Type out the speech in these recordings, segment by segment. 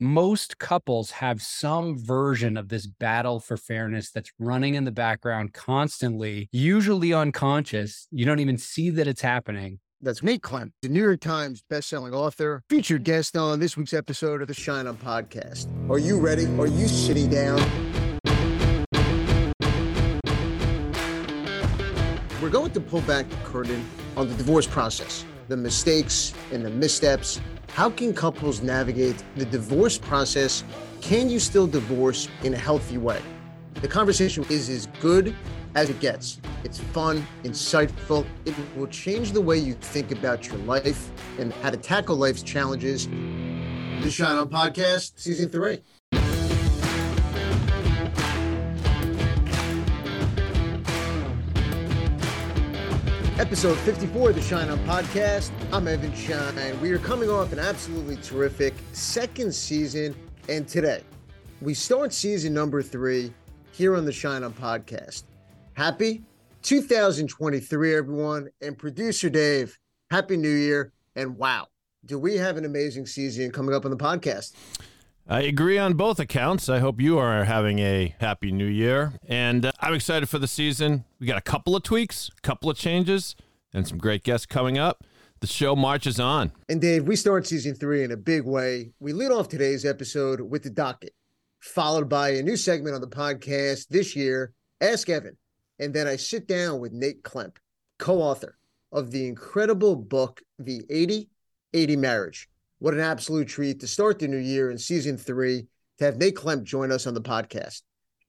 most couples have some version of this battle for fairness that's running in the background constantly, usually unconscious. You don't even see that it's happening. That's Nate Klemp, the New York Times bestselling author, featured guest on this week's episode of the Shine On podcast. Are you ready? Are you sitting down? We're going to pull back the curtain on the divorce process, the mistakes and the missteps. How can couples navigate the divorce process? Can you still divorce in a healthy way? The conversation is as good as it gets. It's fun, insightful. It will change the way you think about your life and how to tackle life's challenges. The Shine On Podcast, Season 3. Episode 54 of the Shine On Podcast. I'm Evan Shine. We are coming off an absolutely terrific second season, and today we start season number three here on the Shine On Podcast. Happy 2023, everyone, and producer Dave, Happy New Year, and wow, do we have an amazing season coming up on the podcast? I agree on both accounts. I hope you are having a happy new year. And uh, I'm excited for the season. We got a couple of tweaks, a couple of changes, and some great guests coming up. The show marches on. And Dave, we start season three in a big way. We lead off today's episode with the docket, followed by a new segment on the podcast this year, Ask Evan. And then I sit down with Nate Klemp, co author of the incredible book, The 80 80 Marriage what an absolute treat to start the new year in season three to have Nate Klemp join us on the podcast.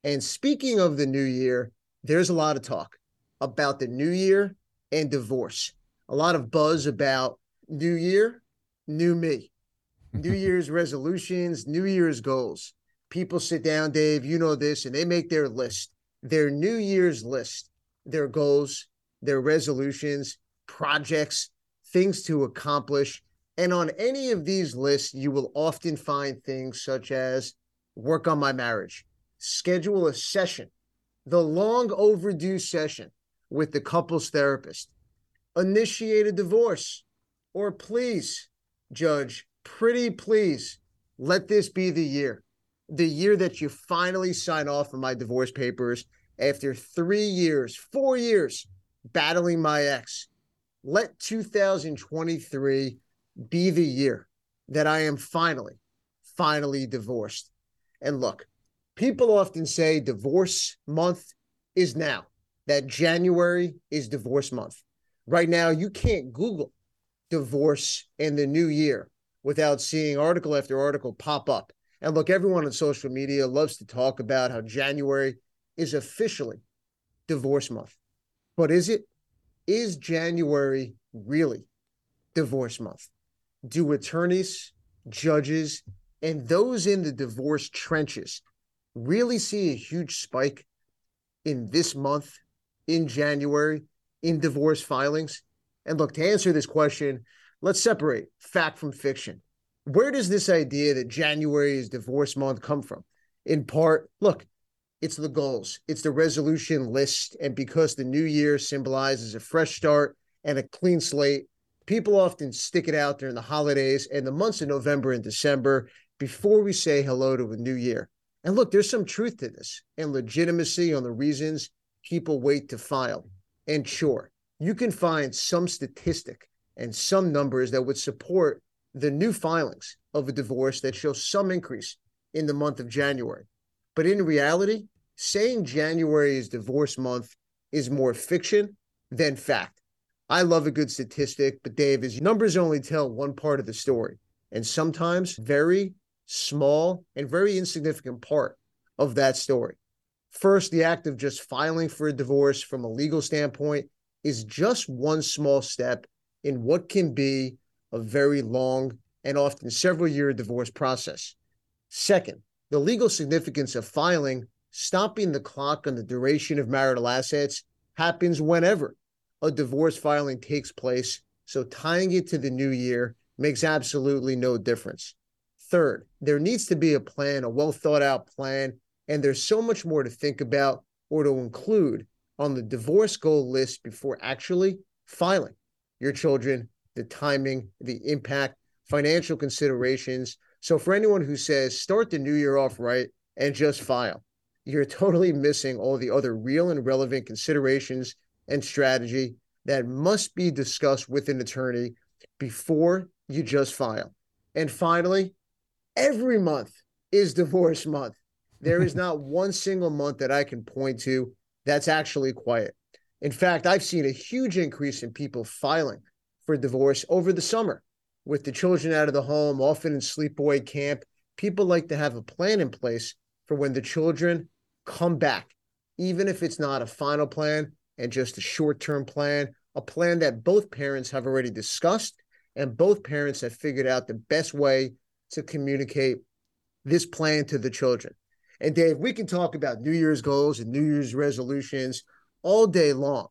And speaking of the new year, there's a lot of talk about the new year and divorce. A lot of buzz about new year, new me, new year's resolutions, new year's goals. People sit down, Dave, you know this, and they make their list, their new year's list, their goals, their resolutions, projects, things to accomplish. And on any of these lists, you will often find things such as work on my marriage, schedule a session, the long overdue session with the couples therapist, initiate a divorce, or please, judge, pretty please, let this be the year, the year that you finally sign off on my divorce papers after three years, four years battling my ex. Let 2023 be the year that I am finally, finally divorced. And look, people often say divorce month is now, that January is divorce month. Right now, you can't Google divorce in the new year without seeing article after article pop up. And look, everyone on social media loves to talk about how January is officially divorce month. But is it? Is January really divorce month? Do attorneys, judges, and those in the divorce trenches really see a huge spike in this month, in January, in divorce filings? And look, to answer this question, let's separate fact from fiction. Where does this idea that January is divorce month come from? In part, look, it's the goals, it's the resolution list. And because the new year symbolizes a fresh start and a clean slate, people often stick it out during the holidays and the months of November and December before we say hello to a new year. And look, there's some truth to this and legitimacy on the reasons people wait to file. And sure, you can find some statistic and some numbers that would support the new filings of a divorce that show some increase in the month of January. But in reality, saying January is divorce month is more fiction than fact. I love a good statistic, but Dave, is numbers only tell one part of the story. And sometimes very small and very insignificant part of that story. First, the act of just filing for a divorce from a legal standpoint is just one small step in what can be a very long and often several year divorce process. Second, the legal significance of filing, stopping the clock on the duration of marital assets, happens whenever a divorce filing takes place. So tying it to the new year makes absolutely no difference. Third, there needs to be a plan, a well thought out plan, and there's so much more to think about or to include on the divorce goal list before actually filing your children, the timing, the impact, financial considerations. So for anyone who says start the new year off right and just file, you're totally missing all the other real and relevant considerations and strategy that must be discussed with an attorney before you just file. And finally, every month is divorce month. There is not one single month that I can point to that's actually quiet. In fact, I've seen a huge increase in people filing for divorce over the summer with the children out of the home, often in sleepaway camp. People like to have a plan in place for when the children come back, even if it's not a final plan and just a short term plan, a plan that both parents have already discussed and both parents have figured out the best way to communicate this plan to the children. And Dave, we can talk about New Year's goals and New Year's resolutions all day long.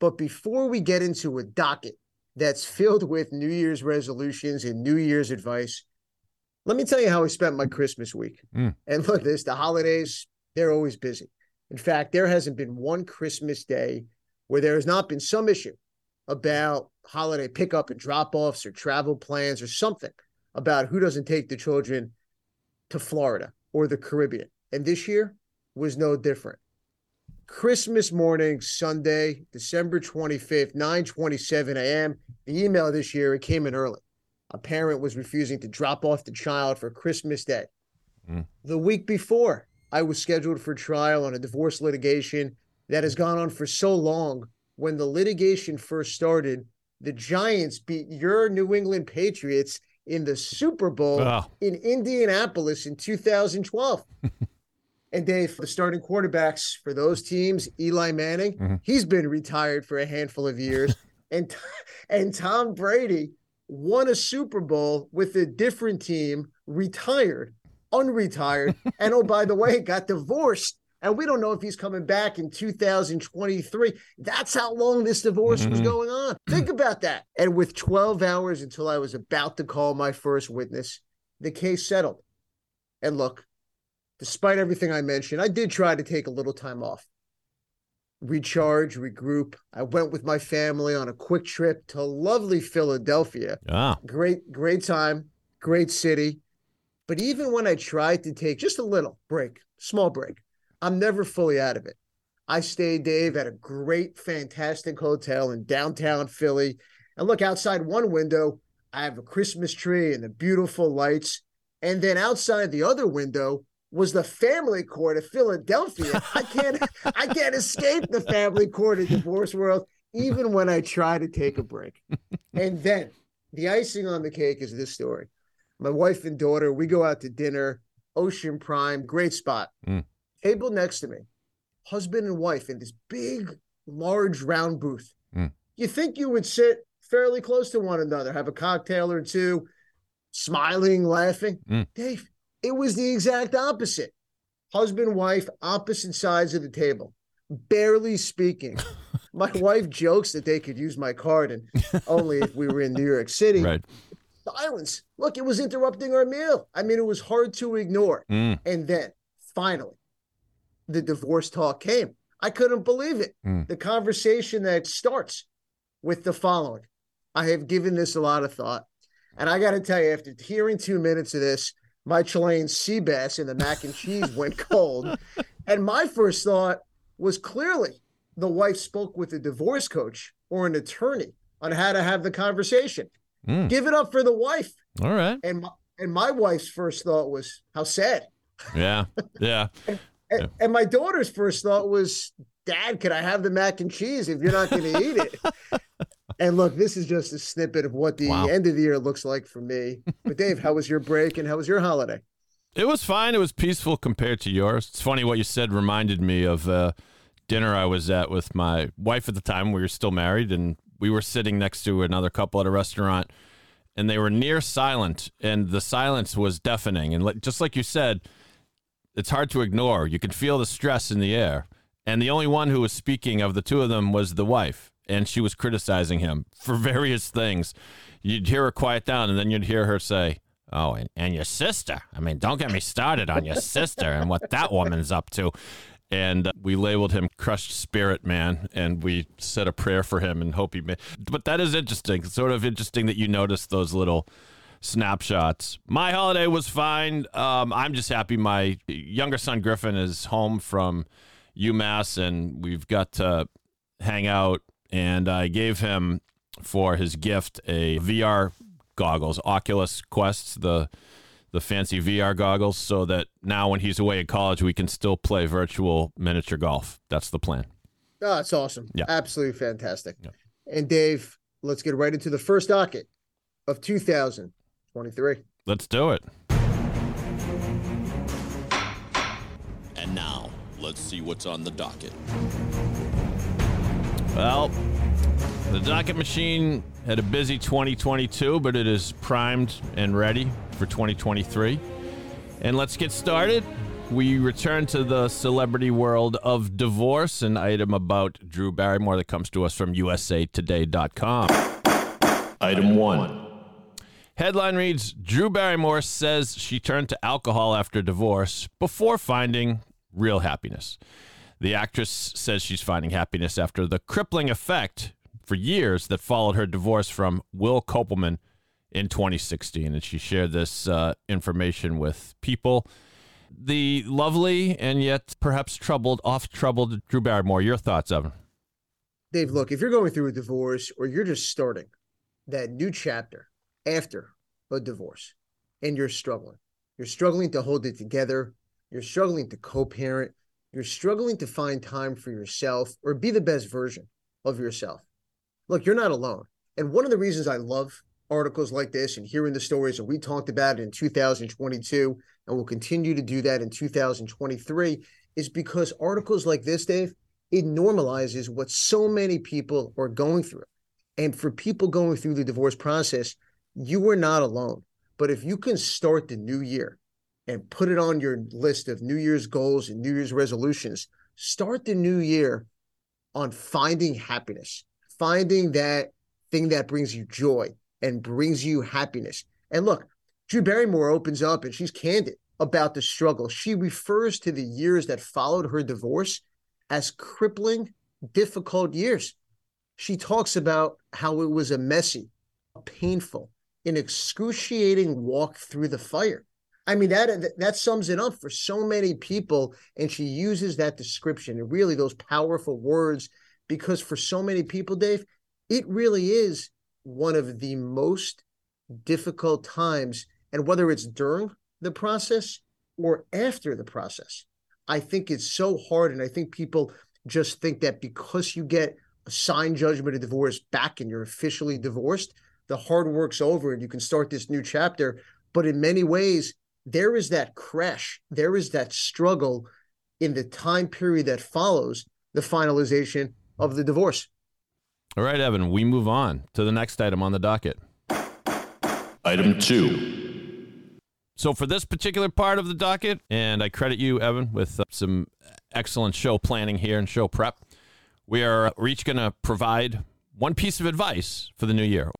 But before we get into a docket that's filled with New Year's resolutions and New Year's advice, let me tell you how I spent my Christmas week. Mm. And look, this the holidays, they're always busy. In fact, there hasn't been one Christmas day where there has not been some issue about holiday pickup and drop offs or travel plans or something about who doesn't take the children to Florida or the Caribbean. And this year was no different. Christmas morning, Sunday, December 25th, 9:27 a.m. The email this year it came in early. A parent was refusing to drop off the child for Christmas Day. Mm. The week before, I was scheduled for trial on a divorce litigation that has gone on for so long. When the litigation first started, the Giants beat your New England Patriots in the Super Bowl oh. in Indianapolis in 2012. and Dave, the starting quarterbacks for those teams, Eli Manning, mm-hmm. he's been retired for a handful of years, and and Tom Brady won a Super Bowl with a different team, retired, unretired, and oh by the way, got divorced and we don't know if he's coming back in 2023. That's how long this divorce mm-hmm. was going on. Think about that. And with 12 hours until I was about to call my first witness, the case settled. And look, despite everything I mentioned, I did try to take a little time off, recharge, regroup. I went with my family on a quick trip to lovely Philadelphia. Ah. Great, great time, great city. But even when I tried to take just a little break, small break, I'm never fully out of it. I stayed, Dave, at a great, fantastic hotel in downtown Philly. And look outside one window, I have a Christmas tree and the beautiful lights. And then outside the other window was the family court of Philadelphia. I can't I can't escape the family court of divorce world, even when I try to take a break. And then the icing on the cake is this story. My wife and daughter, we go out to dinner, Ocean Prime, great spot. Mm table next to me, husband and wife in this big, large, round booth. Mm. You think you would sit fairly close to one another, have a cocktail or two, smiling, laughing. Mm. Dave, it was the exact opposite. Husband, wife, opposite sides of the table, barely speaking. my wife jokes that they could use my card and only if we were in New York City. Right. Silence. Look, it was interrupting our meal. I mean, it was hard to ignore. Mm. And then finally, the divorce talk came. I couldn't believe it. Mm. The conversation that starts with the following I have given this a lot of thought. And I got to tell you, after hearing two minutes of this, my Chilean sea bass and the mac and cheese went cold. And my first thought was clearly the wife spoke with a divorce coach or an attorney on how to have the conversation. Mm. Give it up for the wife. All right. And my, and my wife's first thought was, how sad. Yeah. Yeah. And, yeah. and my daughter's first thought was, Dad, can I have the mac and cheese if you're not going to eat it? and look, this is just a snippet of what the wow. end of the year looks like for me. But Dave, how was your break and how was your holiday? It was fine. It was peaceful compared to yours. It's funny what you said reminded me of uh, dinner I was at with my wife at the time. We were still married, and we were sitting next to another couple at a restaurant, and they were near silent, and the silence was deafening. And just like you said, it's hard to ignore. You could feel the stress in the air. And the only one who was speaking of the two of them was the wife, and she was criticizing him for various things. You'd hear her quiet down, and then you'd hear her say, Oh, and, and your sister. I mean, don't get me started on your sister and what that woman's up to. And we labeled him crushed spirit man, and we said a prayer for him and hope he. May- but that is interesting. Sort of interesting that you notice those little snapshots. My holiday was fine. Um, I'm just happy my younger son Griffin is home from UMass and we've got to hang out. And I gave him for his gift a VR goggles, Oculus Quests, the the fancy VR goggles, so that now when he's away at college, we can still play virtual miniature golf. That's the plan. Oh, that's awesome. Yeah. Absolutely fantastic. Yeah. And Dave, let's get right into the first docket of 2023. Let's do it. And now, let's see what's on the docket. Well, the docket machine had a busy 2022, but it is primed and ready for 2023. And let's get started. We return to the celebrity world of divorce, an item about Drew Barrymore that comes to us from usatoday.com. Item one. Headline reads Drew Barrymore says she turned to alcohol after divorce before finding real happiness. The actress says she's finding happiness after the crippling effect for years that followed her divorce from Will Kopelman in 2016. And she shared this uh, information with people. The lovely and yet perhaps troubled, oft troubled Drew Barrymore. Your thoughts, Evan? Dave, look, if you're going through a divorce or you're just starting that new chapter after a divorce and you're struggling, you're struggling to hold it together, you're struggling to co parent, you're struggling to find time for yourself or be the best version of yourself. Look, you're not alone. And one of the reasons I love articles like this and hearing the stories that we talked about in 2022 and will continue to do that in 2023 is because articles like this, Dave, it normalizes what so many people are going through. And for people going through the divorce process, you are not alone. But if you can start the new year and put it on your list of New Year's goals and New Year's resolutions, start the new year on finding happiness, finding that thing that brings you joy and brings you happiness. And look, Drew Barrymore opens up and she's candid about the struggle. She refers to the years that followed her divorce as crippling, difficult years. She talks about how it was a messy, painful, an excruciating walk through the fire. I mean that that sums it up for so many people, and she uses that description and really those powerful words because for so many people, Dave, it really is one of the most difficult times. And whether it's during the process or after the process, I think it's so hard. And I think people just think that because you get a signed judgment of divorce back and you're officially divorced, the hard work's over and you can start this new chapter. But in many ways, there is that crash, there is that struggle in the time period that follows the finalization of the divorce. All right, Evan, we move on to the next item on the docket. Item two. So, for this particular part of the docket, and I credit you, Evan, with uh, some excellent show planning here and show prep, we are we're each going to provide one piece of advice for the new year.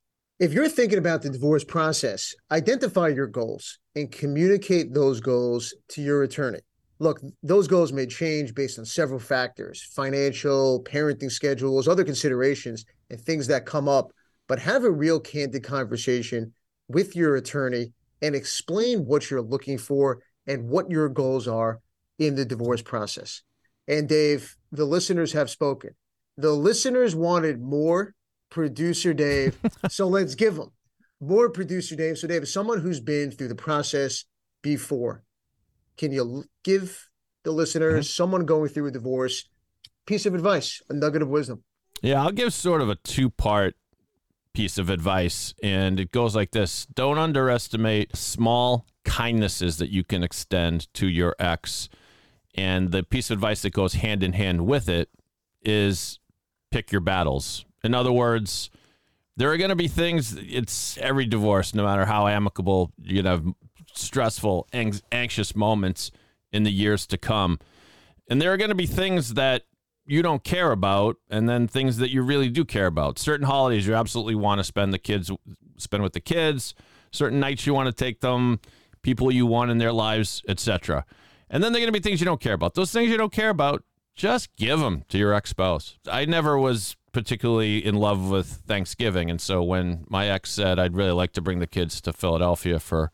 If you're thinking about the divorce process, identify your goals and communicate those goals to your attorney. Look, those goals may change based on several factors financial, parenting schedules, other considerations, and things that come up. But have a real candid conversation with your attorney and explain what you're looking for and what your goals are in the divorce process. And Dave, the listeners have spoken. The listeners wanted more producer Dave. so let's give them more producer Dave. So, Dave, as someone who's been through the process before, can you give the listeners, mm-hmm. someone going through a divorce, piece of advice, a nugget of wisdom? Yeah, I'll give sort of a two part piece of advice. And it goes like this Don't underestimate small kindnesses that you can extend to your ex. And the piece of advice that goes hand in hand with it is pick your battles. In other words, there are going to be things, it's every divorce, no matter how amicable, you're going to have stressful, ang- anxious moments in the years to come. And there are going to be things that you don't care about and then things that you really do care about. Certain holidays you absolutely want to spend the kids spend with the kids, certain nights you want to take them, people you want in their lives, etc. And then there are going to be things you don't care about. Those things you don't care about, just give them to your ex-spouse. I never was particularly in love with Thanksgiving. And so when my ex said, I'd really like to bring the kids to Philadelphia for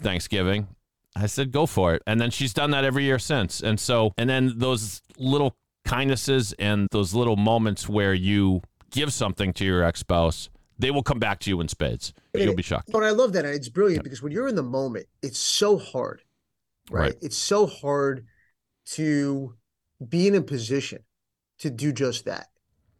Thanksgiving, I said, go for it. And then she's done that every year since. And so, and then those little kindnesses and those little moments where you give something to your ex spouse, they will come back to you in spades. You'll be shocked. But I love that. And it's brilliant because when you're in the moment, it's so hard, right? Right. It's so hard to be in a position to do just that.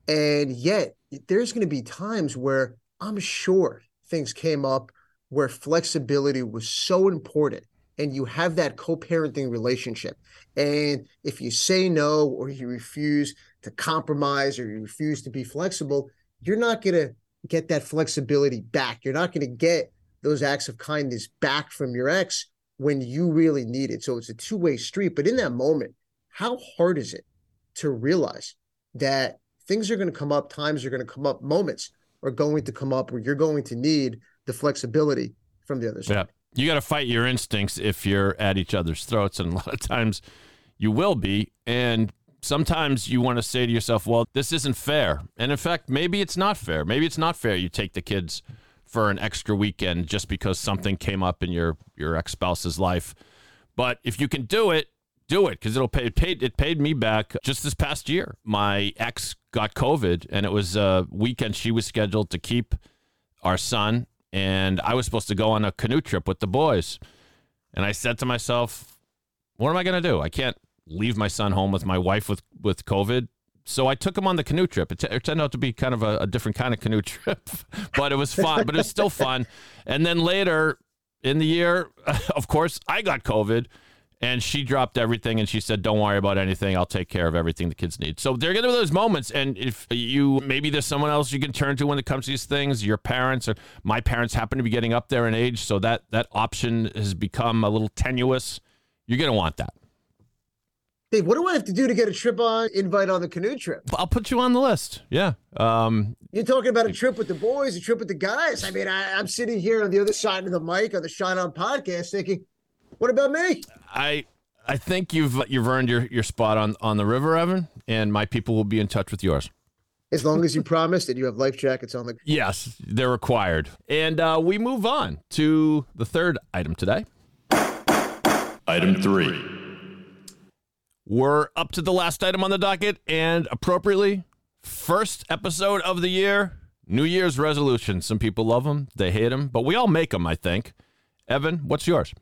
And yet, there's going to be times where I'm sure things came up where flexibility was so important and you have that co-parenting relationship. And if you say no or you refuse to compromise or you refuse to be flexible you're not going to get that flexibility back. You're not going to get those acts of kindness back from your ex when you really need it. So it's a two-way street. But in that moment how hard is it to realize that things are going to come up times are going to come up moments are going to come up where you're going to need the flexibility from the other side Yeah. You got to fight your instincts if you're at each other's throats. And a lot of times you will be. And sometimes you want to say to yourself, well, this isn't fair. And in fact, maybe it's not fair. Maybe it's not fair you take the kids for an extra weekend just because something came up in your, your ex spouse's life. But if you can do it, do it because it'll pay. It paid. It paid me back just this past year. My ex got COVID, and it was a weekend she was scheduled to keep our son, and I was supposed to go on a canoe trip with the boys. And I said to myself, "What am I going to do? I can't leave my son home with my wife with with COVID." So I took him on the canoe trip. It, t- it turned out to be kind of a, a different kind of canoe trip, but it was fun. but it was still fun. And then later in the year, of course, I got COVID. And she dropped everything and she said, Don't worry about anything. I'll take care of everything the kids need. So there are going to be those moments. And if you maybe there's someone else you can turn to when it comes to these things, your parents or my parents happen to be getting up there in age. So that, that option has become a little tenuous. You're going to want that. Dave, what do I have to do to get a trip on invite on the canoe trip? I'll put you on the list. Yeah. Um, You're talking about a trip with the boys, a trip with the guys. I mean, I, I'm sitting here on the other side of the mic on the Shine On podcast thinking, what about me? I I think you've you've earned your, your spot on, on the river, Evan, and my people will be in touch with yours. As long as you promise that you have life jackets on the. Yes, they're required. And uh, we move on to the third item today. Item three. We're up to the last item on the docket, and appropriately, first episode of the year, New Year's resolution. Some people love them, they hate them, but we all make them, I think. Evan, what's yours?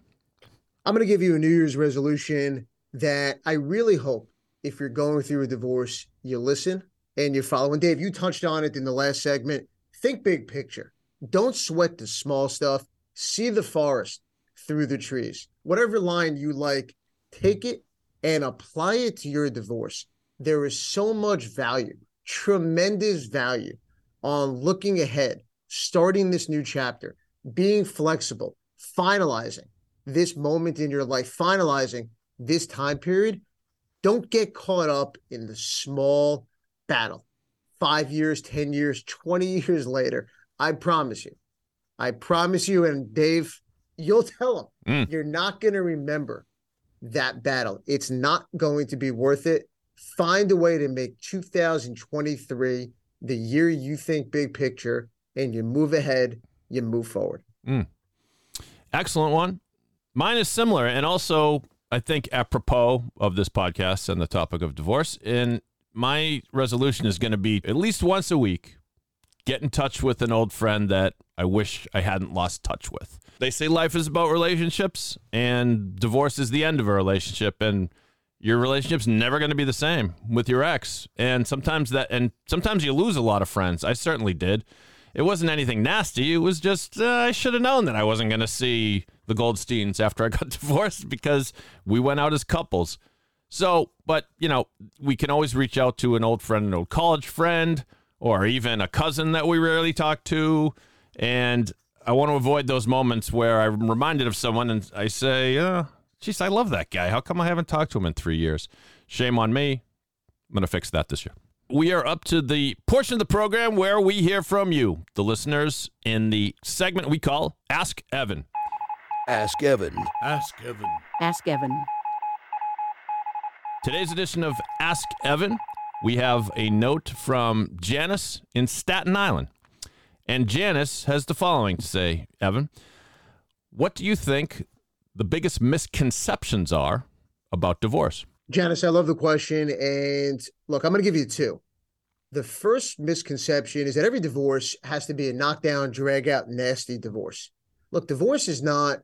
I'm going to give you a New Year's resolution that I really hope if you're going through a divorce, you listen and you follow. And Dave, you touched on it in the last segment. Think big picture. Don't sweat the small stuff. See the forest through the trees. Whatever line you like, take it and apply it to your divorce. There is so much value, tremendous value on looking ahead, starting this new chapter, being flexible, finalizing this moment in your life, finalizing this time period. Don't get caught up in the small battle. Five years, 10 years, 20 years later, I promise you, I promise you, and Dave, you'll tell them Mm. you're not going to remember that battle. It's not going to be worth it. Find a way to make 2023 the year you think big picture and you move ahead, you move forward. Excellent one. Mine is similar, and also I think apropos of this podcast and the topic of divorce. And my resolution is going to be at least once a week, get in touch with an old friend that I wish I hadn't lost touch with. They say life is about relationships, and divorce is the end of a relationship, and your relationship's never going to be the same with your ex. And sometimes that, and sometimes you lose a lot of friends. I certainly did. It wasn't anything nasty. It was just uh, I should have known that I wasn't going to see the Goldsteins after I got divorced because we went out as couples. So, but you know, we can always reach out to an old friend, an old college friend, or even a cousin that we rarely talk to. And I want to avoid those moments where I'm reminded of someone and I say, uh, geez, I love that guy. How come I haven't talked to him in three years? Shame on me. I'm going to fix that this year. We are up to the portion of the program where we hear from you, the listeners, in the segment we call Ask Evan. Ask Evan. Ask Evan. Ask Evan. Today's edition of Ask Evan we have a note from Janice in Staten Island. And Janice has the following to say, Evan. What do you think the biggest misconceptions are about divorce? Janice, I love the question. And look, I'm going to give you two. The first misconception is that every divorce has to be a knockdown, drag out, nasty divorce. Look, divorce is not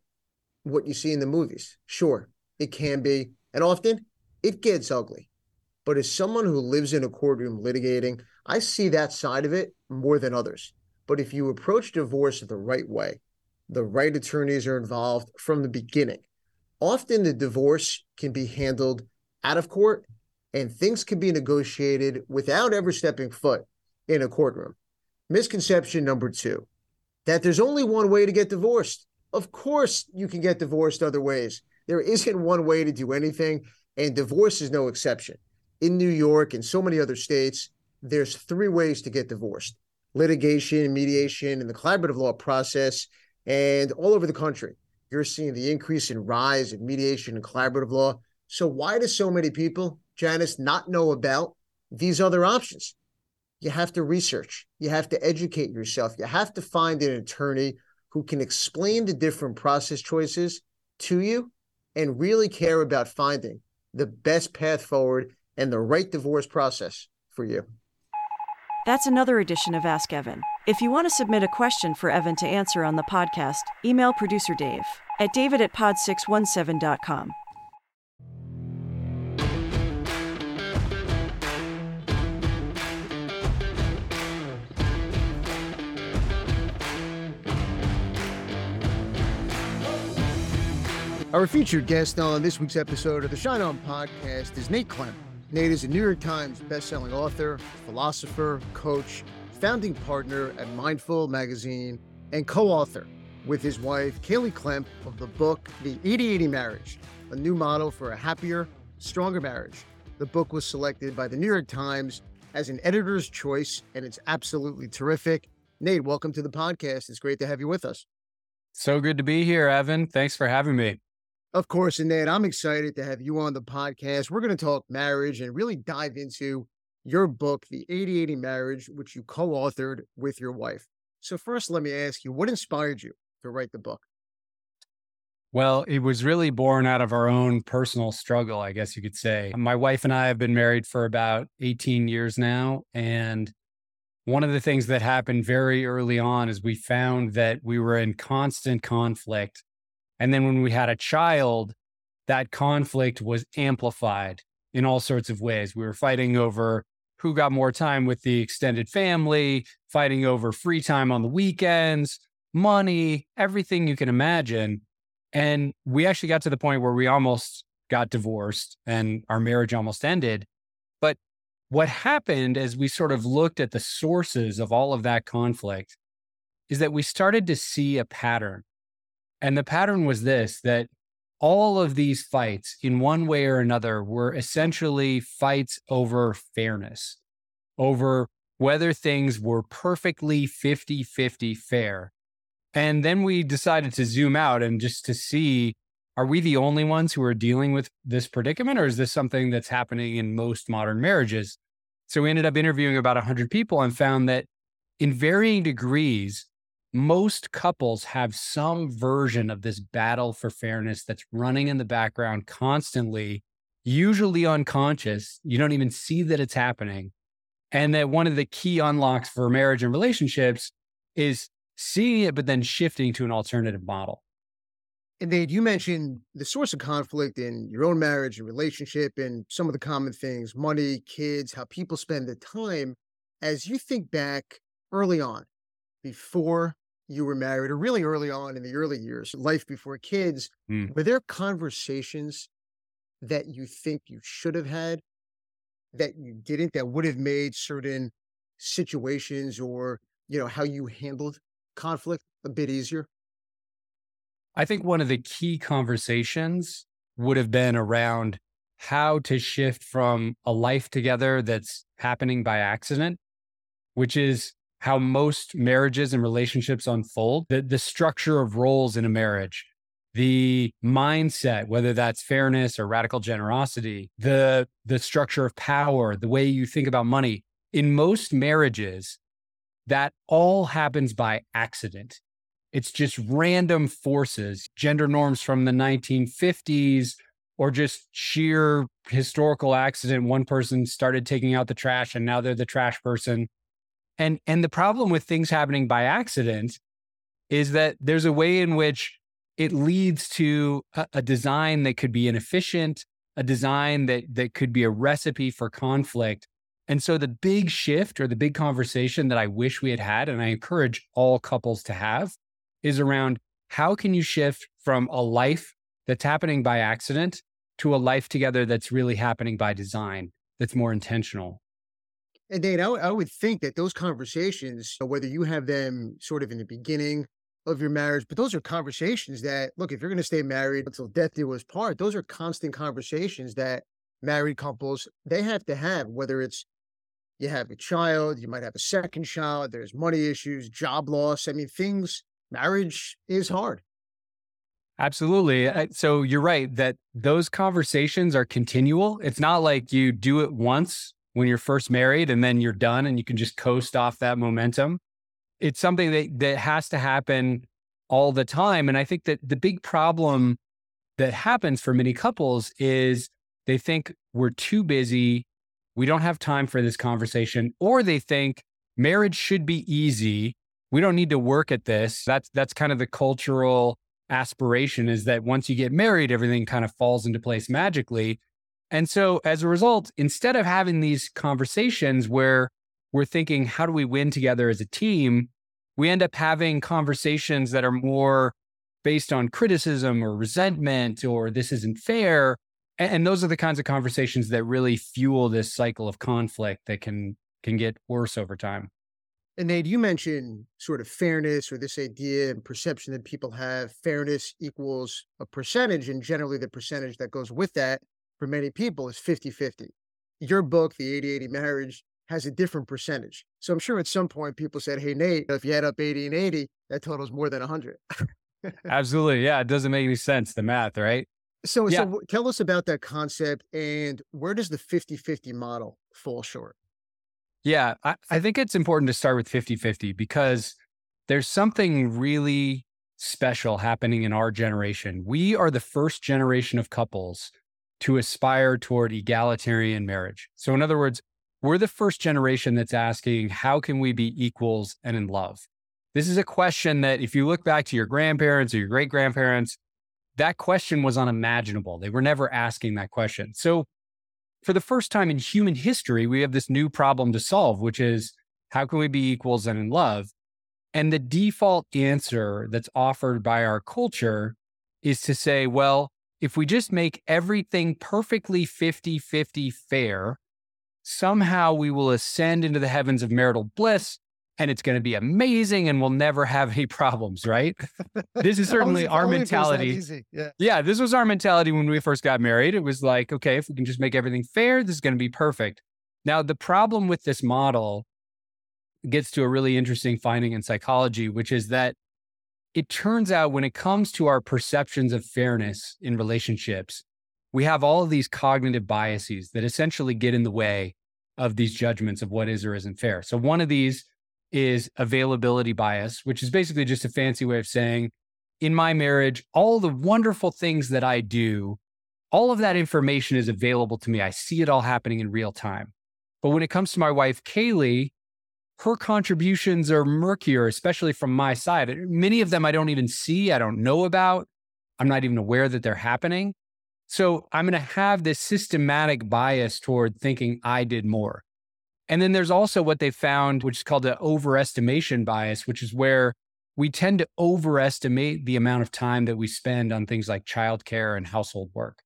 what you see in the movies. Sure, it can be. And often it gets ugly. But as someone who lives in a courtroom litigating, I see that side of it more than others. But if you approach divorce the right way, the right attorneys are involved from the beginning. Often the divorce can be handled out of court and things can be negotiated without ever stepping foot in a courtroom. Misconception number two that there's only one way to get divorced. Of course, you can get divorced other ways. There isn't one way to do anything, and divorce is no exception. In New York and so many other states, there's three ways to get divorced litigation, mediation, and the collaborative law process. And all over the country, you're seeing the increase in rise in mediation and collaborative law. So, why do so many people, Janice, not know about these other options? You have to research, you have to educate yourself, you have to find an attorney who can explain the different process choices to you and really care about finding the best path forward and the right divorce process for you. That's another edition of Ask Evan. If you want to submit a question for Evan to answer on the podcast, email producer Dave at david at pod617.com. Our featured guest on this week's episode of the Shine On podcast is Nate Klemp. Nate is a New York Times bestselling author, philosopher, coach, founding partner at Mindful Magazine, and co author with his wife, Kaley Klemp, of the book The 80 80 Marriage, a new model for a happier, stronger marriage. The book was selected by the New York Times as an editor's choice, and it's absolutely terrific. Nate, welcome to the podcast. It's great to have you with us. So good to be here, Evan. Thanks for having me. Of course, Nate, I'm excited to have you on the podcast. We're going to talk marriage and really dive into your book, The 80 80 Marriage, which you co authored with your wife. So, first, let me ask you what inspired you to write the book? Well, it was really born out of our own personal struggle, I guess you could say. My wife and I have been married for about 18 years now. And one of the things that happened very early on is we found that we were in constant conflict and then when we had a child, that conflict was amplified in all sorts of ways. We were fighting over who got more time with the extended family, fighting over free time on the weekends, money, everything you can imagine. And we actually got to the point where we almost got divorced and our marriage almost ended. But what happened as we sort of looked at the sources of all of that conflict is that we started to see a pattern and the pattern was this that all of these fights, in one way or another, were essentially fights over fairness, over whether things were perfectly 50 50 fair. And then we decided to zoom out and just to see are we the only ones who are dealing with this predicament, or is this something that's happening in most modern marriages? So we ended up interviewing about 100 people and found that in varying degrees, most couples have some version of this battle for fairness that's running in the background constantly, usually unconscious. You don't even see that it's happening. And that one of the key unlocks for marriage and relationships is seeing it, but then shifting to an alternative model. And Nate, you mentioned the source of conflict in your own marriage and relationship and some of the common things money, kids, how people spend the time. As you think back early on, before you were married or really early on in the early years, life before kids, mm. were there conversations that you think you should have had that you didn't that would have made certain situations or, you know, how you handled conflict a bit easier? I think one of the key conversations would have been around how to shift from a life together that's happening by accident, which is how most marriages and relationships unfold, the, the structure of roles in a marriage. the mindset, whether that's fairness or radical generosity, the the structure of power, the way you think about money. In most marriages, that all happens by accident. It's just random forces, gender norms from the 1950s, or just sheer historical accident. One person started taking out the trash and now they're the trash person. And, and the problem with things happening by accident is that there's a way in which it leads to a, a design that could be inefficient, a design that, that could be a recipe for conflict. And so the big shift or the big conversation that I wish we had had, and I encourage all couples to have, is around how can you shift from a life that's happening by accident to a life together that's really happening by design, that's more intentional. And Dane, I, w- I would think that those conversations, uh, whether you have them sort of in the beginning of your marriage, but those are conversations that, look, if you're going to stay married until death do us part, those are constant conversations that married couples they have to have. Whether it's you have a child, you might have a second child, there's money issues, job loss. I mean, things marriage is hard. Absolutely. So you're right that those conversations are continual. It's not like you do it once when you're first married and then you're done and you can just coast off that momentum. It's something that, that has to happen all the time. And I think that the big problem that happens for many couples is they think we're too busy. We don't have time for this conversation, or they think marriage should be easy we don't need to work at this. That's that's kind of the cultural aspiration is that once you get married, everything kind of falls into place magically. And so as a result, instead of having these conversations where we're thinking, how do we win together as a team? We end up having conversations that are more based on criticism or resentment or this isn't fair. And those are the kinds of conversations that really fuel this cycle of conflict that can can get worse over time. And Nate, you mentioned sort of fairness or this idea and perception that people have fairness equals a percentage. And generally, the percentage that goes with that for many people is 50 50. Your book, The 80 80 Marriage, has a different percentage. So I'm sure at some point people said, Hey, Nate, if you add up 80 and 80, that totals more than 100. Absolutely. Yeah. It doesn't make any sense, the math, right? So, yeah. so tell us about that concept and where does the 50 50 model fall short? Yeah, I, I think it's important to start with 50 50 because there's something really special happening in our generation. We are the first generation of couples to aspire toward egalitarian marriage. So, in other words, we're the first generation that's asking, how can we be equals and in love? This is a question that, if you look back to your grandparents or your great grandparents, that question was unimaginable. They were never asking that question. So, for the first time in human history, we have this new problem to solve, which is how can we be equals and in love? And the default answer that's offered by our culture is to say, well, if we just make everything perfectly 50 50 fair, somehow we will ascend into the heavens of marital bliss and it's going to be amazing and we'll never have any problems, right? This is certainly our mentality. Yeah. yeah, this was our mentality when we first got married. It was like, okay, if we can just make everything fair, this is going to be perfect. Now, the problem with this model gets to a really interesting finding in psychology, which is that it turns out when it comes to our perceptions of fairness in relationships, we have all of these cognitive biases that essentially get in the way of these judgments of what is or isn't fair. So, one of these is availability bias, which is basically just a fancy way of saying in my marriage, all the wonderful things that I do, all of that information is available to me. I see it all happening in real time. But when it comes to my wife, Kaley, her contributions are murkier, especially from my side. Many of them I don't even see, I don't know about. I'm not even aware that they're happening. So I'm going to have this systematic bias toward thinking I did more. And then there's also what they found, which is called the overestimation bias, which is where we tend to overestimate the amount of time that we spend on things like childcare and household work,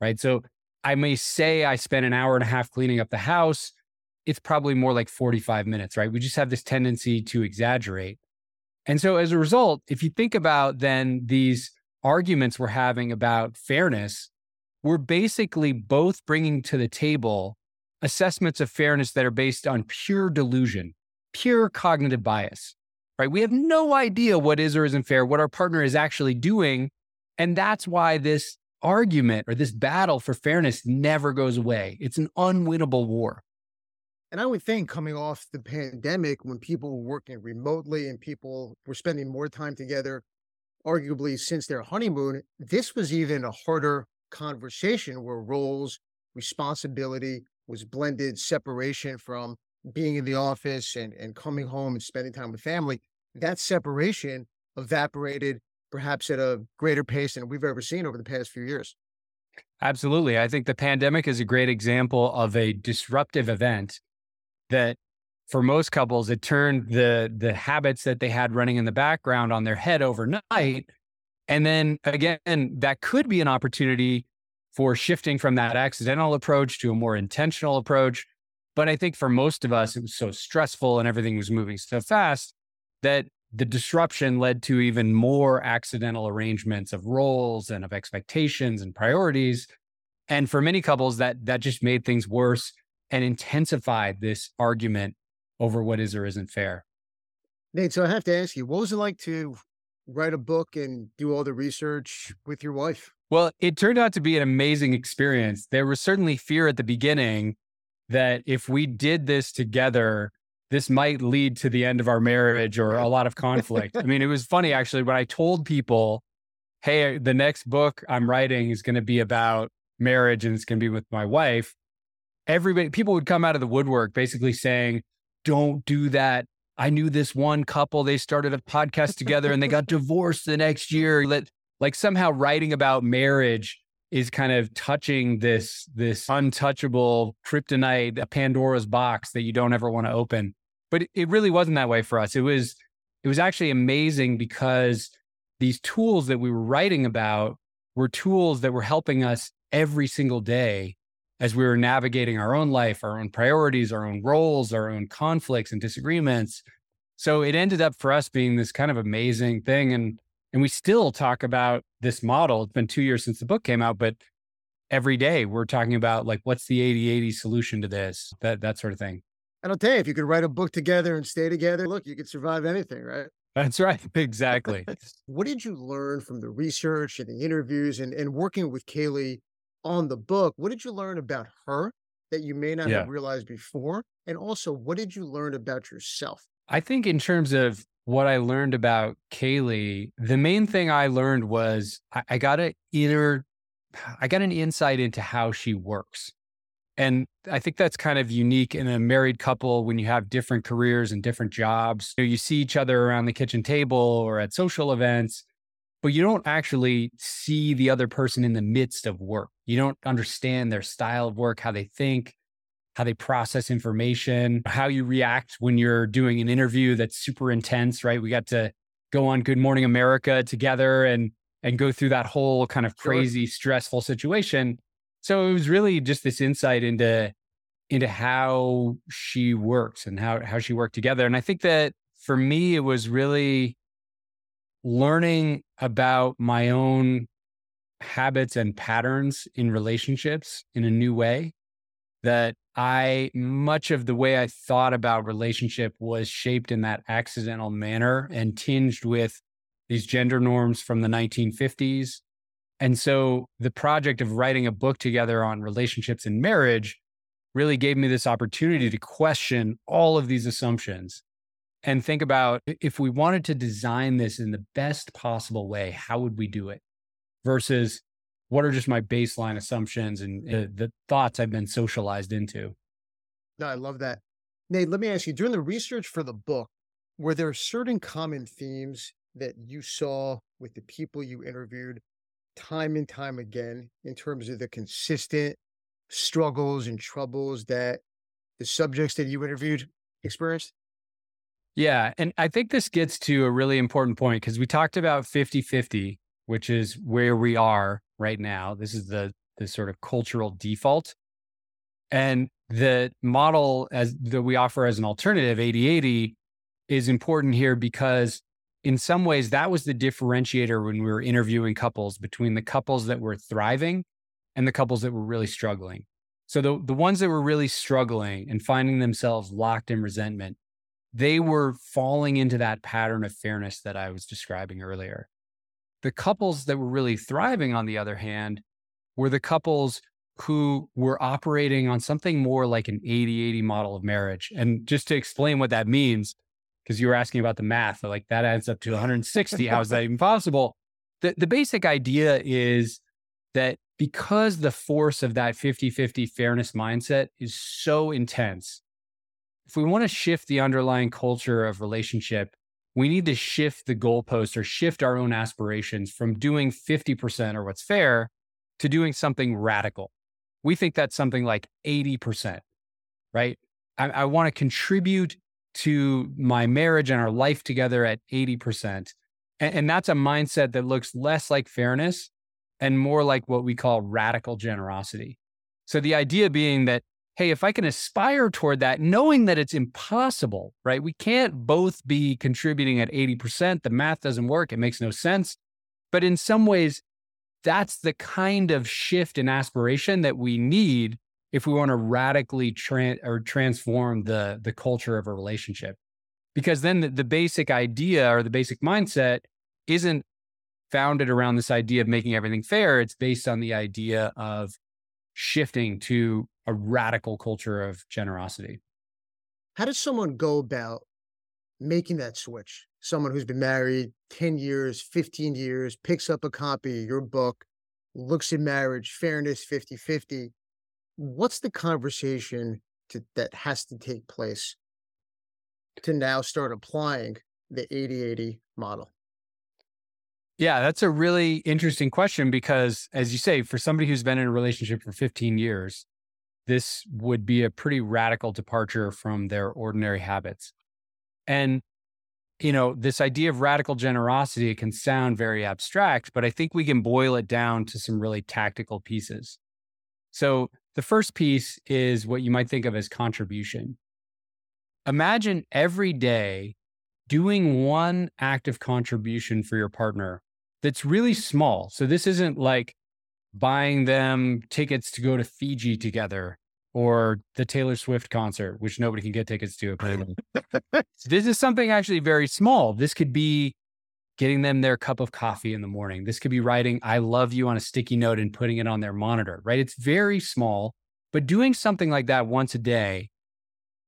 right? So I may say I spent an hour and a half cleaning up the house. It's probably more like 45 minutes, right? We just have this tendency to exaggerate. And so as a result, if you think about then these arguments we're having about fairness, we're basically both bringing to the table assessments of fairness that are based on pure delusion, pure cognitive bias, right? We have no idea what is or isn't fair, what our partner is actually doing. And that's why this argument or this battle for fairness never goes away. It's an unwinnable war. And I would think coming off the pandemic, when people were working remotely and people were spending more time together, arguably since their honeymoon, this was even a harder conversation where roles, responsibility was blended, separation from being in the office and, and coming home and spending time with family. That separation evaporated perhaps at a greater pace than we've ever seen over the past few years. Absolutely. I think the pandemic is a great example of a disruptive event that for most couples it turned the the habits that they had running in the background on their head overnight. And then again that could be an opportunity for shifting from that accidental approach to a more intentional approach. But i think for most of us it was so stressful and everything was moving so fast that the disruption led to even more accidental arrangements of roles and of expectations and priorities. And for many couples that that just made things worse and intensified this argument over what is or isn't fair. Nate, so I have to ask you, what was it like to write a book and do all the research with your wife? Well, it turned out to be an amazing experience. There was certainly fear at the beginning that if we did this together, this might lead to the end of our marriage or a lot of conflict. I mean, it was funny actually when I told people, hey, the next book I'm writing is going to be about marriage and it's going to be with my wife everybody, people would come out of the woodwork basically saying, don't do that. I knew this one couple, they started a podcast together and they got divorced the next year. That like somehow writing about marriage is kind of touching this this untouchable kryptonite, a Pandora's box that you don't ever want to open. But it really wasn't that way for us. It was it was actually amazing because these tools that we were writing about were tools that were helping us every single day as we were navigating our own life, our own priorities, our own roles, our own conflicts and disagreements. So it ended up for us being this kind of amazing thing. And and we still talk about this model. It's been two years since the book came out, but every day we're talking about like what's the 80-80 solution to this, that that sort of thing. And I'll tell you, if you could write a book together and stay together, look, you could survive anything, right? That's right. Exactly. what did you learn from the research and the interviews and, and working with Kaley on the book, what did you learn about her that you may not yeah. have realized before? And also, what did you learn about yourself? I think, in terms of what I learned about Kaley, the main thing I learned was I, I got an inner, I got an insight into how she works. And I think that's kind of unique in a married couple when you have different careers and different jobs. You, know, you see each other around the kitchen table or at social events, but you don't actually see the other person in the midst of work. You don't understand their style of work, how they think, how they process information, how you react when you're doing an interview that's super intense, right? We got to go on Good Morning America together and and go through that whole kind of crazy sure. stressful situation. So it was really just this insight into into how she works and how how she worked together. And I think that for me it was really learning about my own habits and patterns in relationships in a new way that I much of the way I thought about relationship was shaped in that accidental manner and tinged with these gender norms from the 1950s. And so the project of writing a book together on relationships and marriage really gave me this opportunity to question all of these assumptions and think about if we wanted to design this in the best possible way, how would we do it? Versus what are just my baseline assumptions and the, the thoughts I've been socialized into. No, I love that. Nate, let me ask you during the research for the book, were there certain common themes that you saw with the people you interviewed time and time again in terms of the consistent struggles and troubles that the subjects that you interviewed experienced? Yeah. And I think this gets to a really important point because we talked about 50 50, which is where we are right now. This is the, the sort of cultural default. And the model as that we offer as an alternative, 80 80, is important here because in some ways that was the differentiator when we were interviewing couples between the couples that were thriving and the couples that were really struggling. So the, the ones that were really struggling and finding themselves locked in resentment, they were falling into that pattern of fairness that I was describing earlier. The couples that were really thriving, on the other hand, were the couples who were operating on something more like an 80 80 model of marriage. And just to explain what that means, because you were asking about the math, like that adds up to 160. How is that even possible? The, the basic idea is that because the force of that 50 50 fairness mindset is so intense, if we want to shift the underlying culture of relationship, we need to shift the goalpost or shift our own aspirations from doing 50% or what's fair to doing something radical. We think that's something like 80%, right? I, I want to contribute to my marriage and our life together at 80%. And, and that's a mindset that looks less like fairness and more like what we call radical generosity. So the idea being that, hey, if I can aspire toward that, knowing that it's impossible, right? We can't both be contributing at 80%. The math doesn't work. It makes no sense. But in some ways, that's the kind of shift in aspiration that we need if we want to radically or transform the the culture of a relationship because then the, the basic idea or the basic mindset isn't founded around this idea of making everything fair it's based on the idea of shifting to a radical culture of generosity. How does someone go about making that switch? Someone who's been married 10 years 15 years picks up a copy of your book looks at marriage fairness 50-50 what's the conversation to, that has to take place to now start applying the 80-80 model? Yeah that's a really interesting question because as you say for somebody who's been in a relationship for 15 years this would be a pretty radical departure from their ordinary habits and you know this idea of radical generosity it can sound very abstract but i think we can boil it down to some really tactical pieces so the first piece is what you might think of as contribution. Imagine every day doing one active contribution for your partner that's really small. So this isn't like buying them tickets to go to Fiji together or the Taylor Swift concert, which nobody can get tickets to apparently. this is something actually very small. This could be getting them their cup of coffee in the morning. This could be writing, I love you on a sticky note and putting it on their monitor, right? It's very small, but doing something like that once a day,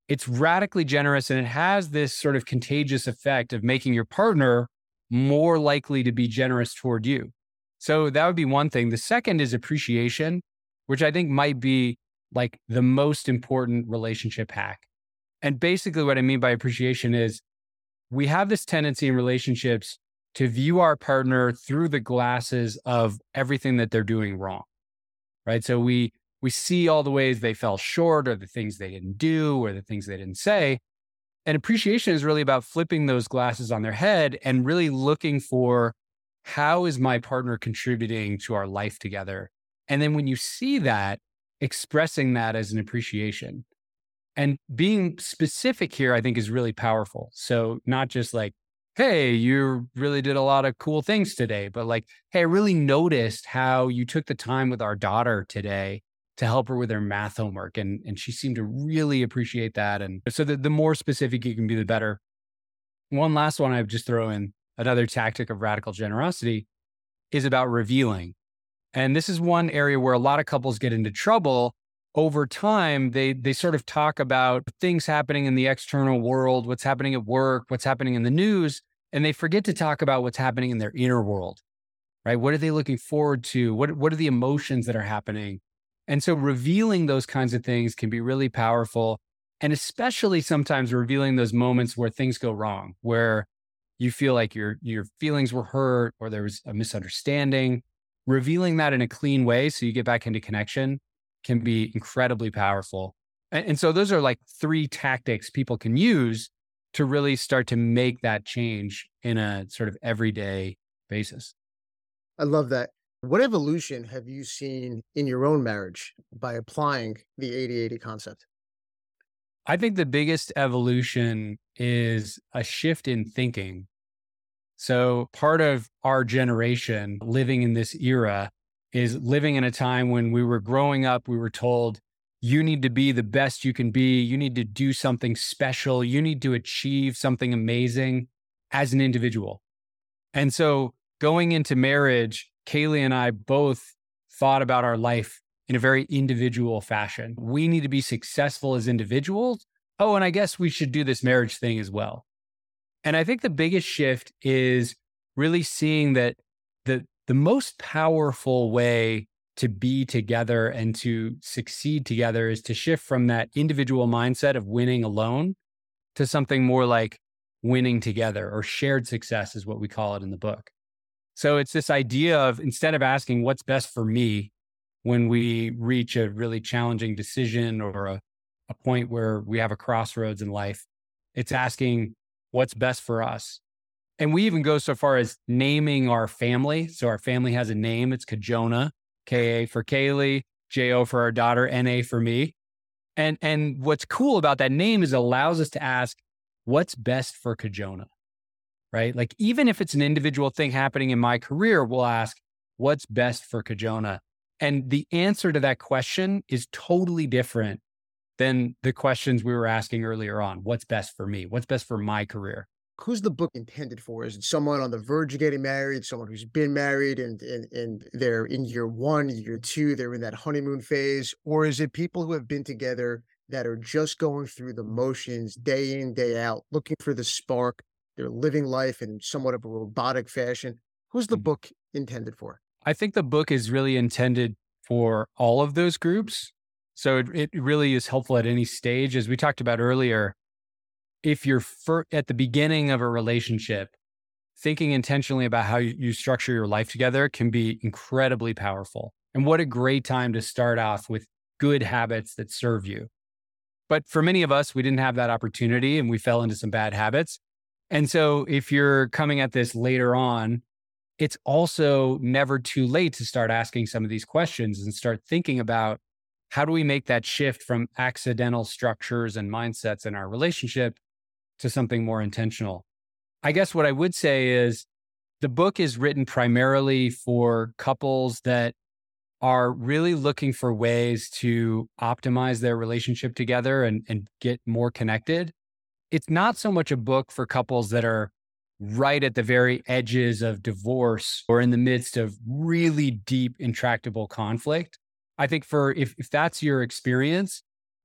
it's radically generous and it has this sort of contagious effect of making your partner more likely to be generous toward you. So that would be one thing. The second is appreciation, which I think might be like the most important relationship hack. And basically, what I mean by appreciation is we have this tendency in relationships to view our partner through the glasses of everything that they're doing wrong. Right. So we we see all the ways they fell short or the things they didn't do or the things they didn't say. And appreciation is really about flipping those glasses on their head and really looking for how is my partner contributing to our life together? And then when you see that, expressing that as an appreciation. And being specific here, I think, is really powerful. So, not just like, hey, you really did a lot of cool things today. But like, hey, I really noticed how you took the time with our daughter today to help her with her math homework. And, and she seemed to really appreciate that. And so the, the more specific you can be, the better. One last one I would just throw in another tactic of radical generosity is about revealing. And this is one area where a lot of couples get into trouble. Over time they they sort of talk about things happening in the external world what's happening at work what's happening in the news and they forget to talk about what's happening in their inner world right? What are they looking forward to? What what are the emotions that are happening? And so revealing those kinds of things can be really powerful and especially sometimes revealing those moments where things go wrong where you feel like your your feelings were hurt or there was a misunderstanding revealing that in a clean way so you get back into connection can be incredibly powerful and, and so those are like three tactics people can use to really start to make that change in a sort of everyday basis. I love that. What evolution have you seen in your own marriage by applying the 80 80 concept? I think the biggest evolution is a shift in thinking. So, part of our generation living in this era is living in a time when we were growing up, we were told you need to be the best you can be. You need to do something special. You need to achieve something amazing as an individual. And so going into marriage, Kaley and I both thought about our life in a very individual fashion. We need to be successful as individuals. Oh, and I guess we should do this marriage thing as well. And I think the biggest shift is really seeing that the the most powerful way to be together and to succeed together is to shift from that individual mindset of winning alone to something more like winning together or shared success is what we call it in the book. So it's this idea of instead of asking what's best for me when we reach a really challenging decision or a, a point where we have a crossroads in life, it's asking what's best for us. And we even go so far as naming our family. So our family has a name. It's Kajona, K A for Kaley, J O for our daughter, N A for me. And and what's cool about that name is allows us to ask, what's best for Kajona? Right? Like even if it's an individual thing happening in my career, we'll ask, what's best for Kajona? And the answer to that question is totally different than the questions we were asking earlier on. What's best for me? What's best for my career? Who's the book intended for? Is it someone on the verge of getting married, someone who's been married and, and, and they're in year one, year two, they're in that honeymoon phase? Or is it people who have been together that are just going through the motions day in, day out, looking for the spark? They're living life in somewhat of a robotic fashion. Who's the mm. book intended for? I think the book is really intended for all of those groups. So it, it really is helpful at any stage. As we talked about earlier, if you're fir- at the beginning of a relationship, thinking intentionally about how you, you structure your life together can be incredibly powerful. And what a great time to start off with good habits that serve you. But for many of us, we didn't have that opportunity and we fell into some bad habits. And so if you're coming at this later on, it's also never too late to start asking some of these questions and start thinking about how do we make that shift from accidental structures and mindsets in our relationship to something more intentional? I guess what I would say is the book is written primarily for couples that are really looking for ways to optimize their relationship together and, and get more connected. It's not so much a book for couples that are right at the very edges of divorce or in the midst of really deep, intractable conflict. I think for if, if that's your experience,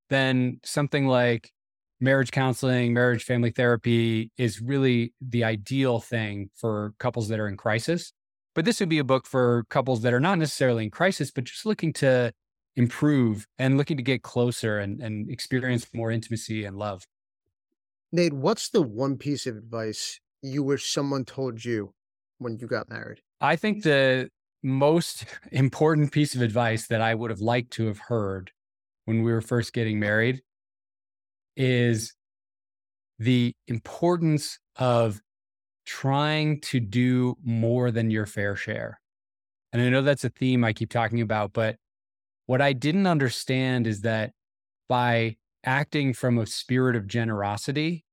then something like marriage counseling, marriage family therapy is really the ideal thing for couples that are in crisis. But this would be a book for couples that are not necessarily in crisis, but just looking to improve and looking to get closer and, and experience more intimacy and love. Nate, what's the one piece of advice you wish someone told you when you got married? I think the most important piece of advice that I would have liked to have heard when we were first getting married is the importance of trying to do more than your fair share. And I know that's a theme I keep talking about, but what I didn't understand is that by acting from a spirit of generosity,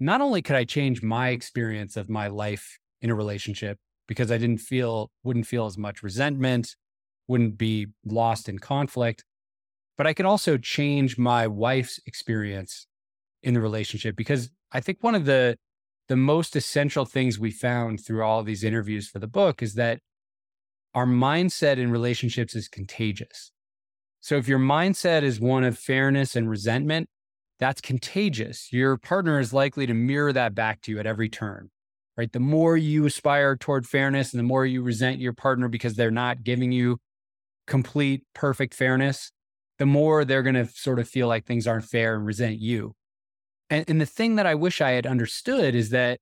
not only could I change my experience of my life in a relationship, because I didn't feel, wouldn't feel as much resentment, wouldn't be lost in conflict. But I could also change my wife's experience in the relationship because I think one of the the most essential things we found through all these interviews for the book is that our mindset in relationships is contagious. So if your mindset is one of fairness and resentment, that's contagious. Your partner is likely to mirror that back to you at every turn right? The more you aspire toward fairness and the more you resent your partner because they're not giving you complete, perfect fairness, the more they're going to sort of feel like things aren't fair and resent you. And, and the thing that I wish I had understood is that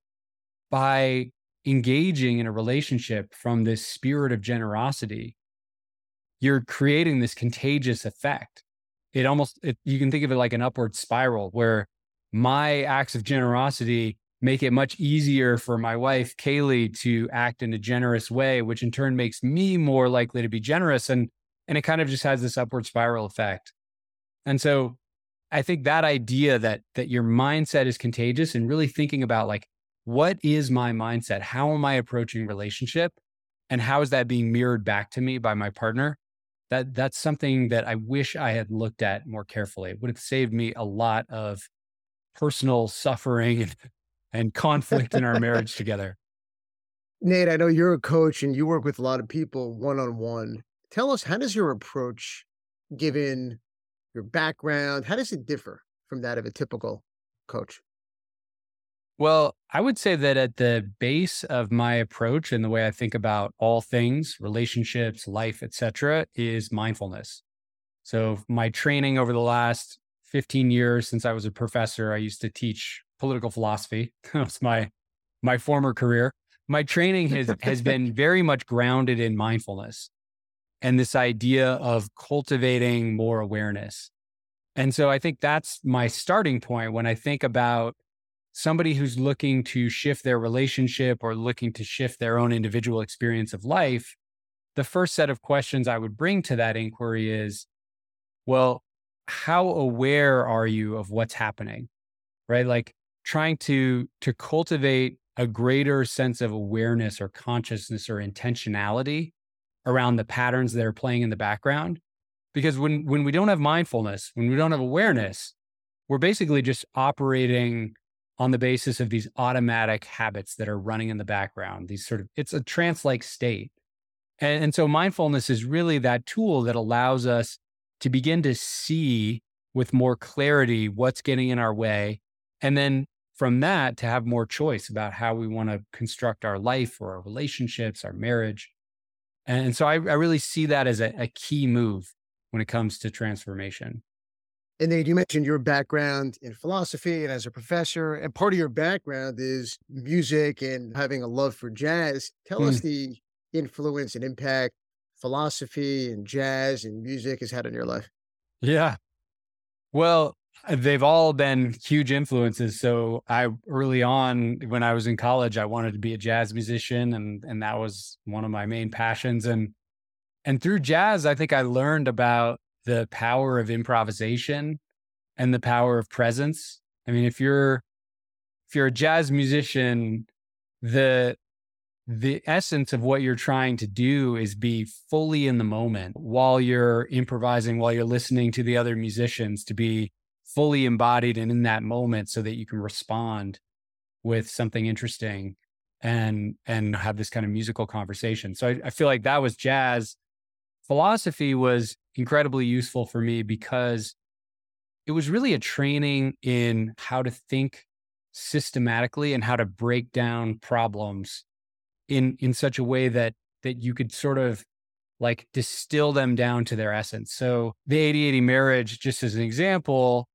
by engaging in a relationship from this spirit of generosity, you're creating this contagious effect. It almost, it, you can think of it like an upward spiral where my acts of generosity make it much easier for my wife, Kaley, to act in a generous way, which in turn makes me more likely to be generous. And, and it kind of just has this upward spiral effect. And so I think that idea that, that your mindset is contagious and really thinking about like, what is my mindset? How am I approaching relationship? And how is that being mirrored back to me by my partner? That that's something that I wish I had looked at more carefully. It would have saved me a lot of personal suffering and and conflict in our marriage together. Nate, I know you're a coach and you work with a lot of people one on one. Tell us, how does your approach, given your background, how does it differ from that of a typical coach? Well, I would say that at the base of my approach and the way I think about all things, relationships, life, etc., is mindfulness. So my training over the last 15 years since I was a professor, I used to teach political philosophy. that was my my former career. My training has has been very much grounded in mindfulness and this idea of cultivating more awareness. And so I think that's my starting point when I think about somebody who's looking to shift their relationship or looking to shift their own individual experience of life, the first set of questions I would bring to that inquiry is well, how aware are you of what's happening? Right? Like trying to to cultivate a greater sense of awareness or consciousness or intentionality around the patterns that are playing in the background because when when we don't have mindfulness when we don't have awareness we're basically just operating on the basis of these automatic habits that are running in the background, these sort of, it's a trance like state. And, and so mindfulness is really that tool that allows us to begin to see with more clarity what's getting in our way. And then from that, to have more choice about how we want to construct our life or our relationships, our marriage. And so I, I really see that as a, a key move when it comes to transformation. And then you mentioned your background in philosophy and as a professor, and part of your background is music and having a love for jazz. Tell mm. us the influence and impact philosophy and jazz and music has had on your life. Yeah. Well, they've all been huge influences. So I early on when I was in college, I wanted to be a jazz musician and and that was one of my main passions and and through jazz, I think I learned about the power of improvisation and the power of presence. I mean, if you're if you're a jazz musician, the the essence of what you're trying to do is be fully in the moment while you're improvising, while you're listening to the other musicians, to be fully embodied and in that moment so that you can respond with something interesting and and have this kind of musical conversation. So I, I feel like that was jazz. Philosophy was incredibly useful for me because it was really a training in how to think systematically and how to break down problems in in such a way that that you could sort of like distill them down to their essence. So the 80-80 marriage, just as an example,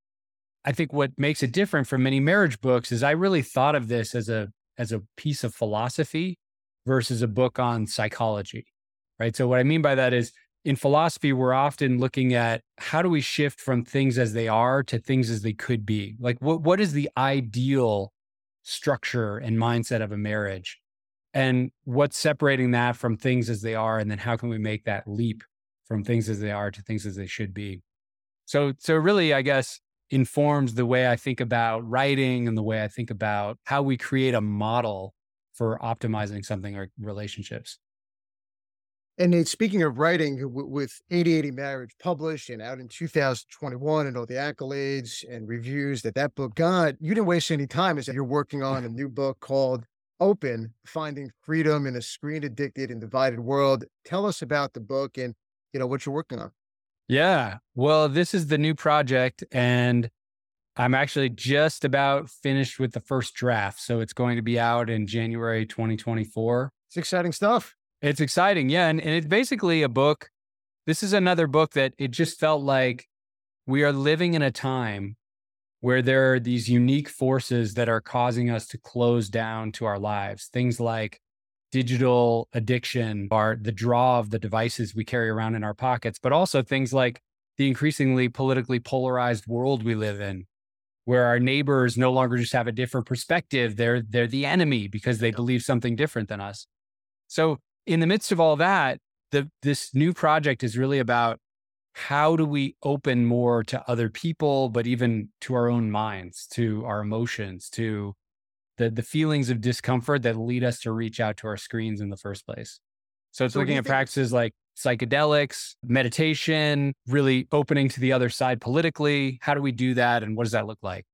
I think what makes it different from many marriage books is I really thought of this as a as a piece of philosophy versus a book on psychology. Right. So what I mean by that is in philosophy, we're often looking at how do we shift from things as they are to things as they could be? Like, what, what is the ideal structure and mindset of a marriage? And what's separating that from things as they are? And then how can we make that leap from things as they are to things as they should be? So, so really, I guess, informs the way I think about writing and the way I think about how we create a model for optimizing something or relationships. And Nate, speaking of writing, with 8080 Marriage published and out in 2021 and all the accolades and reviews that that book got, you didn't waste any time as you're working on a new book called Open, Finding Freedom in a Screen Addicted and Divided World. Tell us about the book and, you know, what you're working on. Yeah. Well, this is the new project and I'm actually just about finished with the first draft. So it's going to be out in January 2024. It's exciting stuff. It's exciting. Yeah. And, and it's basically a book. This is another book that it just felt like we are living in a time where there are these unique forces that are causing us to close down to our lives. Things like digital addiction, or the draw of the devices we carry around in our pockets, but also things like the increasingly politically polarized world we live in, where our neighbors no longer just have a different perspective. They're they're the enemy because they believe something different than us. So in the midst of all that, the, this new project is really about how do we open more to other people, but even to our own minds, to our emotions, to the, the feelings of discomfort that lead us to reach out to our screens in the first place. So it's so looking at think- practices like psychedelics, meditation, really opening to the other side politically. How do we do that? And what does that look like?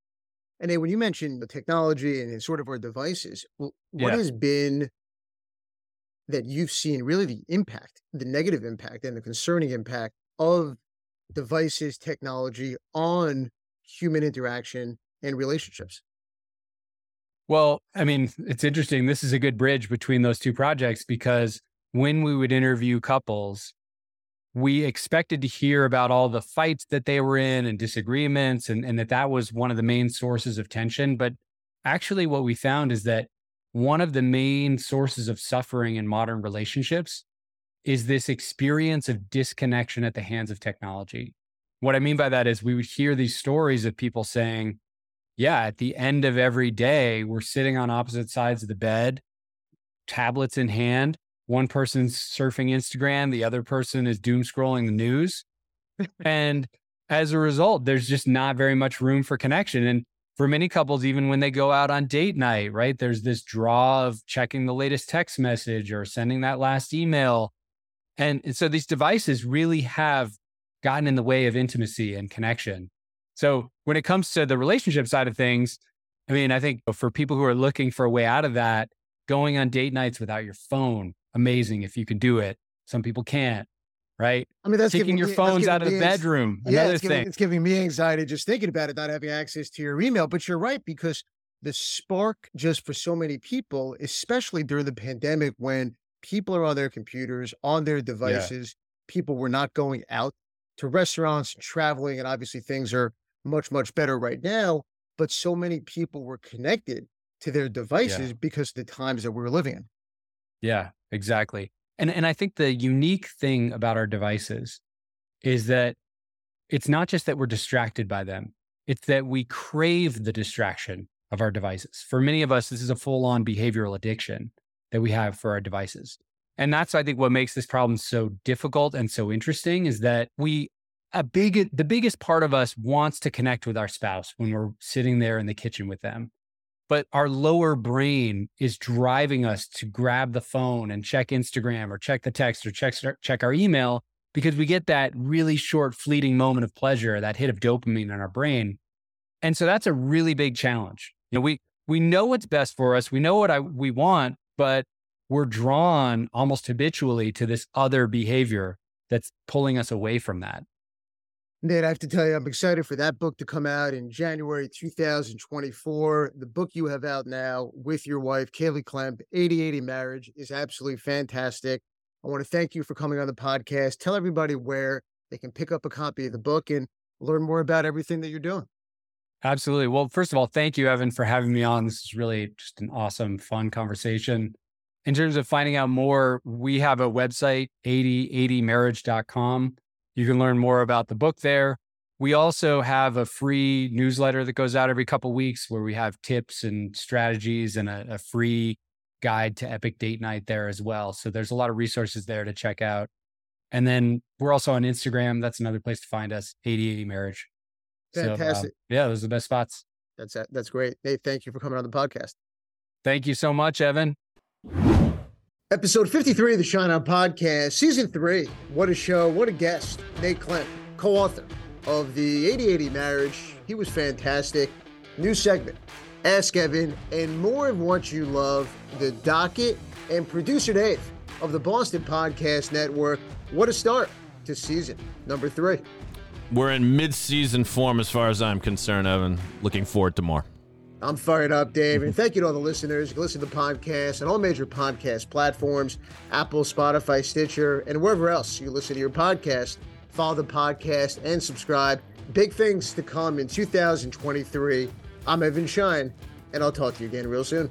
And then when you mentioned the technology and sort of our devices, what yeah. has been that you've seen really the impact, the negative impact, and the concerning impact of devices, technology on human interaction and relationships? Well, I mean, it's interesting. This is a good bridge between those two projects because when we would interview couples, we expected to hear about all the fights that they were in and disagreements, and, and that that was one of the main sources of tension. But actually, what we found is that one of the main sources of suffering in modern relationships is this experience of disconnection at the hands of technology. What I mean by that is we would hear these stories of people saying, yeah, at the end of every day, we're sitting on opposite sides of the bed, tablets in hand. One person's surfing Instagram, the other person is doom scrolling the news. and as a result, there's just not very much room for connection. And for many couples, even when they go out on date night, right, there's this draw of checking the latest text message or sending that last email. And, and so these devices really have gotten in the way of intimacy and connection. So when it comes to the relationship side of things, I mean, I think for people who are looking for a way out of that, going on date nights without your phone, amazing if you can do it. Some people can't, right? I mean, that's taking your me, phones out of the bedroom. Yeah, another it's giving, thing. it's giving me anxiety just thinking about it, not having access to your email. But you're right because the spark just for so many people, especially during the pandemic when people are on their computers, on their devices, yeah. people were not going out to restaurants, traveling, and obviously things are much, much better right now. But so many people were connected to their devices yeah. because of the times that we we're living in. Yeah, exactly. And and I think the unique thing about our devices is that it's not just that we're distracted by them. It's that we crave the distraction of our devices. For many of us, this is a full-on behavioral addiction that we have for our devices. And that's I think what makes this problem so difficult and so interesting is that we a big the biggest part of us wants to connect with our spouse when we're sitting there in the kitchen with them but our lower brain is driving us to grab the phone and check Instagram or check the text or check check our email because we get that really short fleeting moment of pleasure, that hit of dopamine in our brain. And so that's a really big challenge. You know, we we know what's best for us, we know what I, we want, but we're drawn almost habitually to this other behavior that's pulling us away from that. Nate, I have to tell you, I'm excited for that book to come out in January 2024. The book you have out now with your wife, Kaley Klemp, 8080 Marriage, is absolutely fantastic. I want to thank you for coming on the podcast. Tell everybody where they can pick up a copy of the book and learn more about everything that you're doing. Absolutely. Well, first of all, thank you, Evan, for having me on. This is really just an awesome, fun conversation. In terms of finding out more, we have a website, 8080marriage.com. You can learn more about the book there. We also have a free newsletter that goes out every couple weeks where we have tips and strategies and a, a free guide to epic date night there as well. So there's a lot of resources there to check out. And then we're also on Instagram. That's another place to find us, 8080 Marriage. Fantastic. So, uh, yeah, those are the best spots. That's that's great. Nate, thank you for coming on the podcast. Thank you so much, Evan. Episode 53 of the Shine On Podcast, Season 3. What a show, what a guest. Nate Klemp, co author of the 8080 Marriage. He was fantastic. New segment, Ask Evan, and more of what you love, the docket, and producer Dave of the Boston Podcast Network. What a start to season number three. We're in mid season form as far as I'm concerned, Evan. Looking forward to more. I'm fired up, Dave. And thank you to all the listeners. You can listen to the podcast on all major podcast platforms Apple, Spotify, Stitcher, and wherever else you listen to your podcast. Follow the podcast and subscribe. Big things to come in 2023. I'm Evan Shine, and I'll talk to you again real soon.